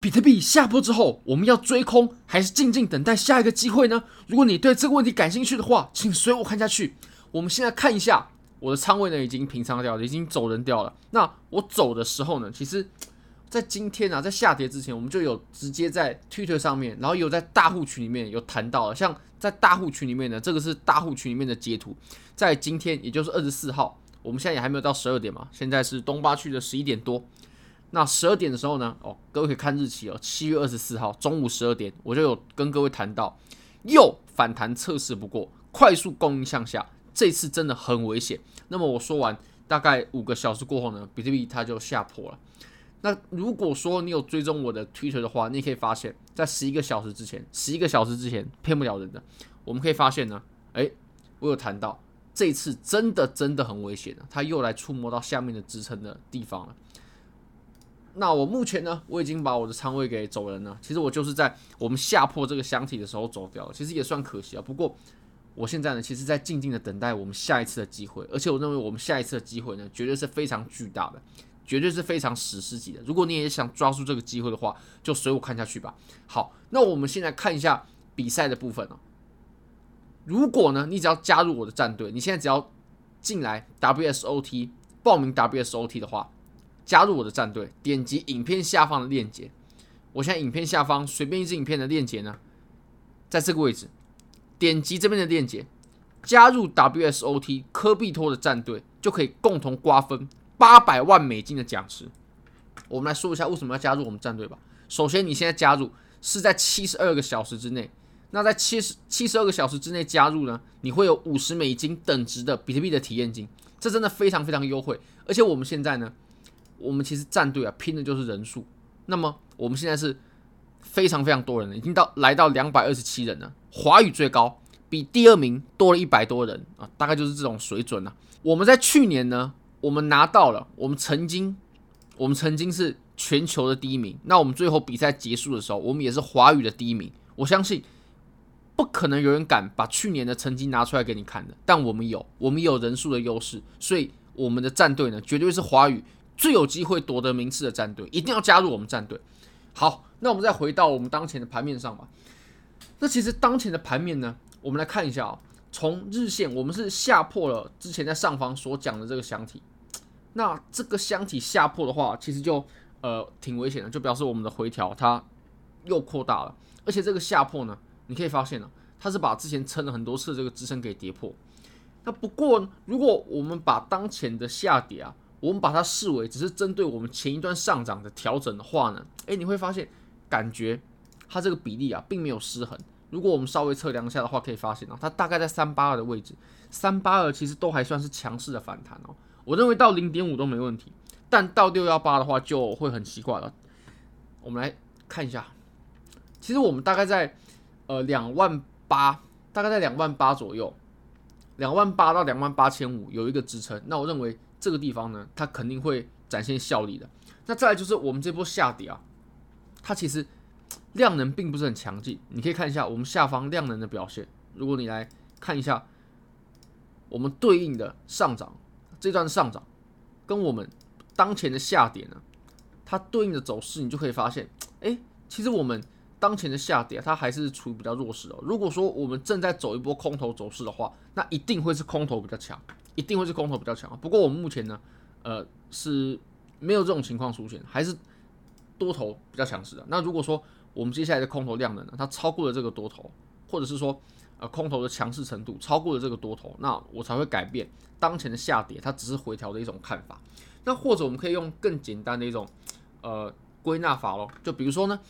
比特币下破之后，我们要追空还是静静等待下一个机会呢？如果你对这个问题感兴趣的话，请随我看下去。我们现在看一下我的仓位呢，已经平仓掉了，已经走人掉了。那我走的时候呢，其实，在今天啊，在下跌之前，我们就有直接在 Twitter 上面，然后有在大户群里面有谈到了。像在大户群里面呢，这个是大户群里面的截图，在今天也就是二十四号，我们现在也还没有到十二点嘛，现在是东八区的十一点多。那十二点的时候呢？哦，各位可以看日期哦，七月二十四号中午十二点，我就有跟各位谈到，又反弹测试不过，快速供应向下，这次真的很危险。那么我说完，大概五个小时过后呢，比特币它就下破了。那如果说你有追踪我的 Twitter 的话，你可以发现，在十一个小时之前，十一个小时之前骗不了人的。我们可以发现呢，诶，我有谈到，这次真的真的很危险的，它又来触摸到下面的支撑的地方了。那我目前呢，我已经把我的仓位给走人了。其实我就是在我们下破这个箱体的时候走掉了，其实也算可惜啊。不过我现在呢，其实在静静的等待我们下一次的机会，而且我认为我们下一次的机会呢，绝对是非常巨大的，绝对是非常史诗级的。如果你也想抓住这个机会的话，就随我看下去吧。好，那我们现在看一下比赛的部分哦。如果呢，你只要加入我的战队，你现在只要进来 WSOT 报名 WSOT 的话。加入我的战队，点击影片下方的链接。我现在影片下方随便一支影片的链接呢，在这个位置，点击这边的链接，加入 WSOT 科比托的战队，就可以共同瓜分八百万美金的奖池。我们来说一下为什么要加入我们战队吧。首先，你现在加入是在七十二个小时之内，那在七十七十二个小时之内加入呢，你会有五十美金等值的比特币的体验金，这真的非常非常优惠。而且我们现在呢。我们其实战队啊，拼的就是人数。那么我们现在是非常非常多人了，已经到来到两百二十七人了。华语最高，比第二名多了一百多人啊，大概就是这种水准了。我们在去年呢，我们拿到了，我们曾经，我们曾经是全球的第一名。那我们最后比赛结束的时候，我们也是华语的第一名。我相信不可能有人敢把去年的成绩拿出来给你看的，但我们有，我们有人数的优势，所以我们的战队呢，绝对是华语。最有机会夺得名次的战队，一定要加入我们战队。好，那我们再回到我们当前的盘面上吧。那其实当前的盘面呢，我们来看一下啊、从日线，我们是下破了之前在上方所讲的这个箱体。那这个箱体下破的话，其实就呃挺危险的，就表示我们的回调它又扩大了。而且这个下破呢，你可以发现呢、它是把之前撑了很多次这个支撑给跌破。那不过，如果我们把当前的下跌啊，我们把它视为只是针对我们前一段上涨的调整的话呢，诶，你会发现感觉它这个比例啊并没有失衡。如果我们稍微测量一下的话，可以发现啊，它大概在三八二的位置，三八二其实都还算是强势的反弹哦。我认为到零点五都没问题，但到六幺八的话就会很奇怪了。我们来看一下，其实我们大概在呃两万八，大概在两万八左右，两万八到两万八千五有一个支撑。那我认为。这个地方呢，它肯定会展现效力的。那再来就是我们这波下跌啊，它其实量能并不是很强劲。你可以看一下我们下方量能的表现。如果你来看一下我们对应的上涨这段上涨，跟我们当前的下跌呢，它对应的走势，你就可以发现，哎，其实我们当前的下跌它还是处于比较弱势的。如果说我们正在走一波空头走势的话，那一定会是空头比较强。一定会是空头比较强，不过我们目前呢，呃，是没有这种情况出现，还是多头比较强势的。那如果说我们接下来的空头量能呢，它超过了这个多头，或者是说呃空头的强势程度超过了这个多头，那我才会改变当前的下跌，它只是回调的一种看法。那或者我们可以用更简单的一种呃归纳法咯，就比如说呢，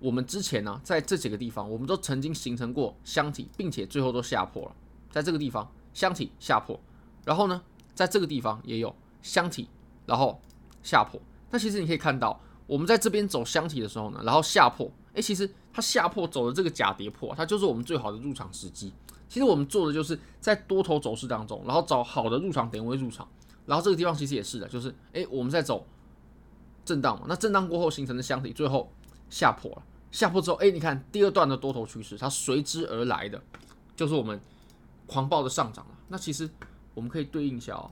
我们之前呢在这几个地方，我们都曾经形成过箱体，并且最后都下破了，在这个地方箱体下破。然后呢，在这个地方也有箱体，然后下破。那其实你可以看到，我们在这边走箱体的时候呢，然后下破，诶，其实它下破走的这个假跌破，它就是我们最好的入场时机。其实我们做的就是在多头走势当中，然后找好的入场点位入场。然后这个地方其实也是的，就是诶，我们在走震荡嘛，那震荡过后形成的箱体，最后下破了。下破之后，诶，你看第二段的多头趋势，它随之而来的就是我们狂暴的上涨了。那其实。我们可以对应一下哦，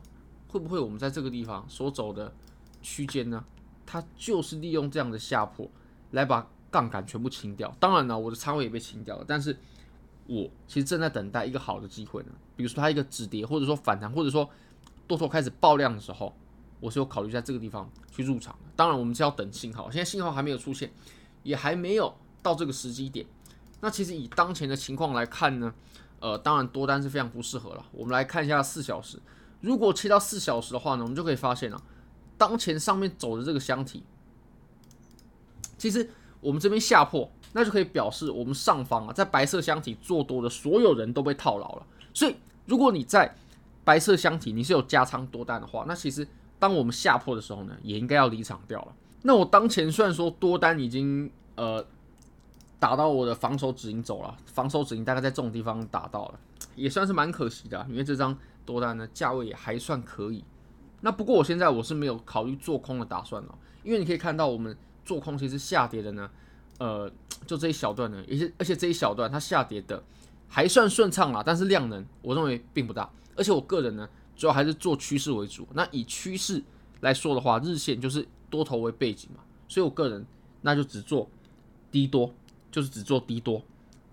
会不会我们在这个地方所走的区间呢？它就是利用这样的下破，来把杠杆全部清掉。当然了，我的仓位也被清掉了，但是我其实正在等待一个好的机会呢。比如说它一个止跌，或者说反弹，或者说多头开始爆量的时候，我是有考虑在这个地方去入场的。当然，我们是要等信号，现在信号还没有出现，也还没有到这个时机点。那其实以当前的情况来看呢，呃，当然多单是非常不适合了。我们来看一下四小时，如果切到四小时的话呢，我们就可以发现啊，当前上面走的这个箱体，其实我们这边下破，那就可以表示我们上方啊，在白色箱体做多的所有人都被套牢了。所以，如果你在白色箱体你是有加仓多单的话，那其实当我们下破的时候呢，也应该要离场掉了。那我当前虽然说多单已经呃。打到我的防守止盈走了，防守止盈大概在这种地方打到了，也算是蛮可惜的，因为这张多单呢价位也还算可以。那不过我现在我是没有考虑做空的打算了，因为你可以看到我们做空其实下跌的呢，呃，就这一小段呢，而且而且这一小段它下跌的还算顺畅啦，但是量能我认为并不大，而且我个人呢主要还是做趋势为主。那以趋势来说的话，日线就是多头为背景嘛，所以我个人那就只做低多。就是只做低多，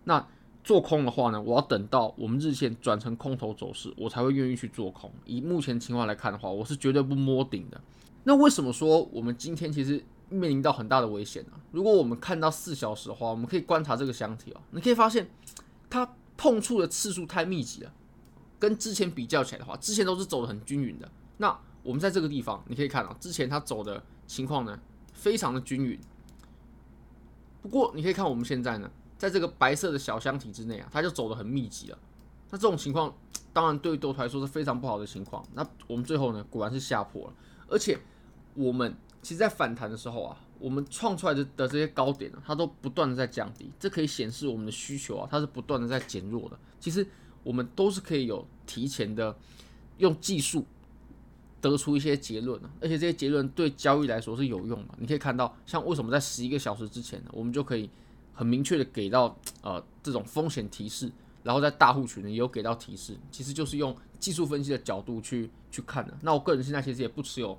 那做空的话呢，我要等到我们日线转成空头走势，我才会愿意去做空。以目前情况来看的话，我是绝对不摸顶的。那为什么说我们今天其实面临到很大的危险呢？如果我们看到四小时的话，我们可以观察这个箱体哦，你可以发现它碰触的次数太密集了，跟之前比较起来的话，之前都是走得很均匀的。那我们在这个地方，你可以看到之前它走的情况呢，非常的均匀。不过你可以看我们现在呢，在这个白色的小箱体之内啊，它就走得很密集了。那这种情况，当然对于多头来说是非常不好的情况。那我们最后呢，果然是下破了。而且我们其实，在反弹的时候啊，我们创出来的的这些高点呢，它都不断的在降低。这可以显示我们的需求啊，它是不断的在减弱的。其实我们都是可以有提前的用技术。得出一些结论，而且这些结论对交易来说是有用的。你可以看到，像为什么在十一个小时之前呢，我们就可以很明确的给到呃这种风险提示，然后在大户群呢也有给到提示，其实就是用技术分析的角度去去看的。那我个人现在其实也不持有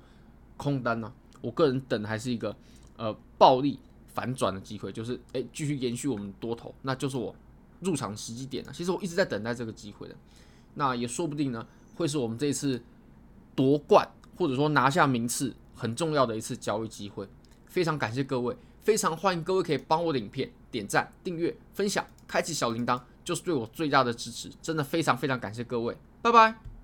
空单呢、我个人等的还是一个呃暴力反转的机会，就是诶继续延续我们多头，那就是我入场时机点了。其实我一直在等待这个机会的，那也说不定呢会是我们这一次。夺冠或者说拿下名次很重要的一次交易机会，非常感谢各位，非常欢迎各位可以帮我的影片点赞、订阅、分享、开启小铃铛，就是对我最大的支持，真的非常非常感谢各位，拜拜。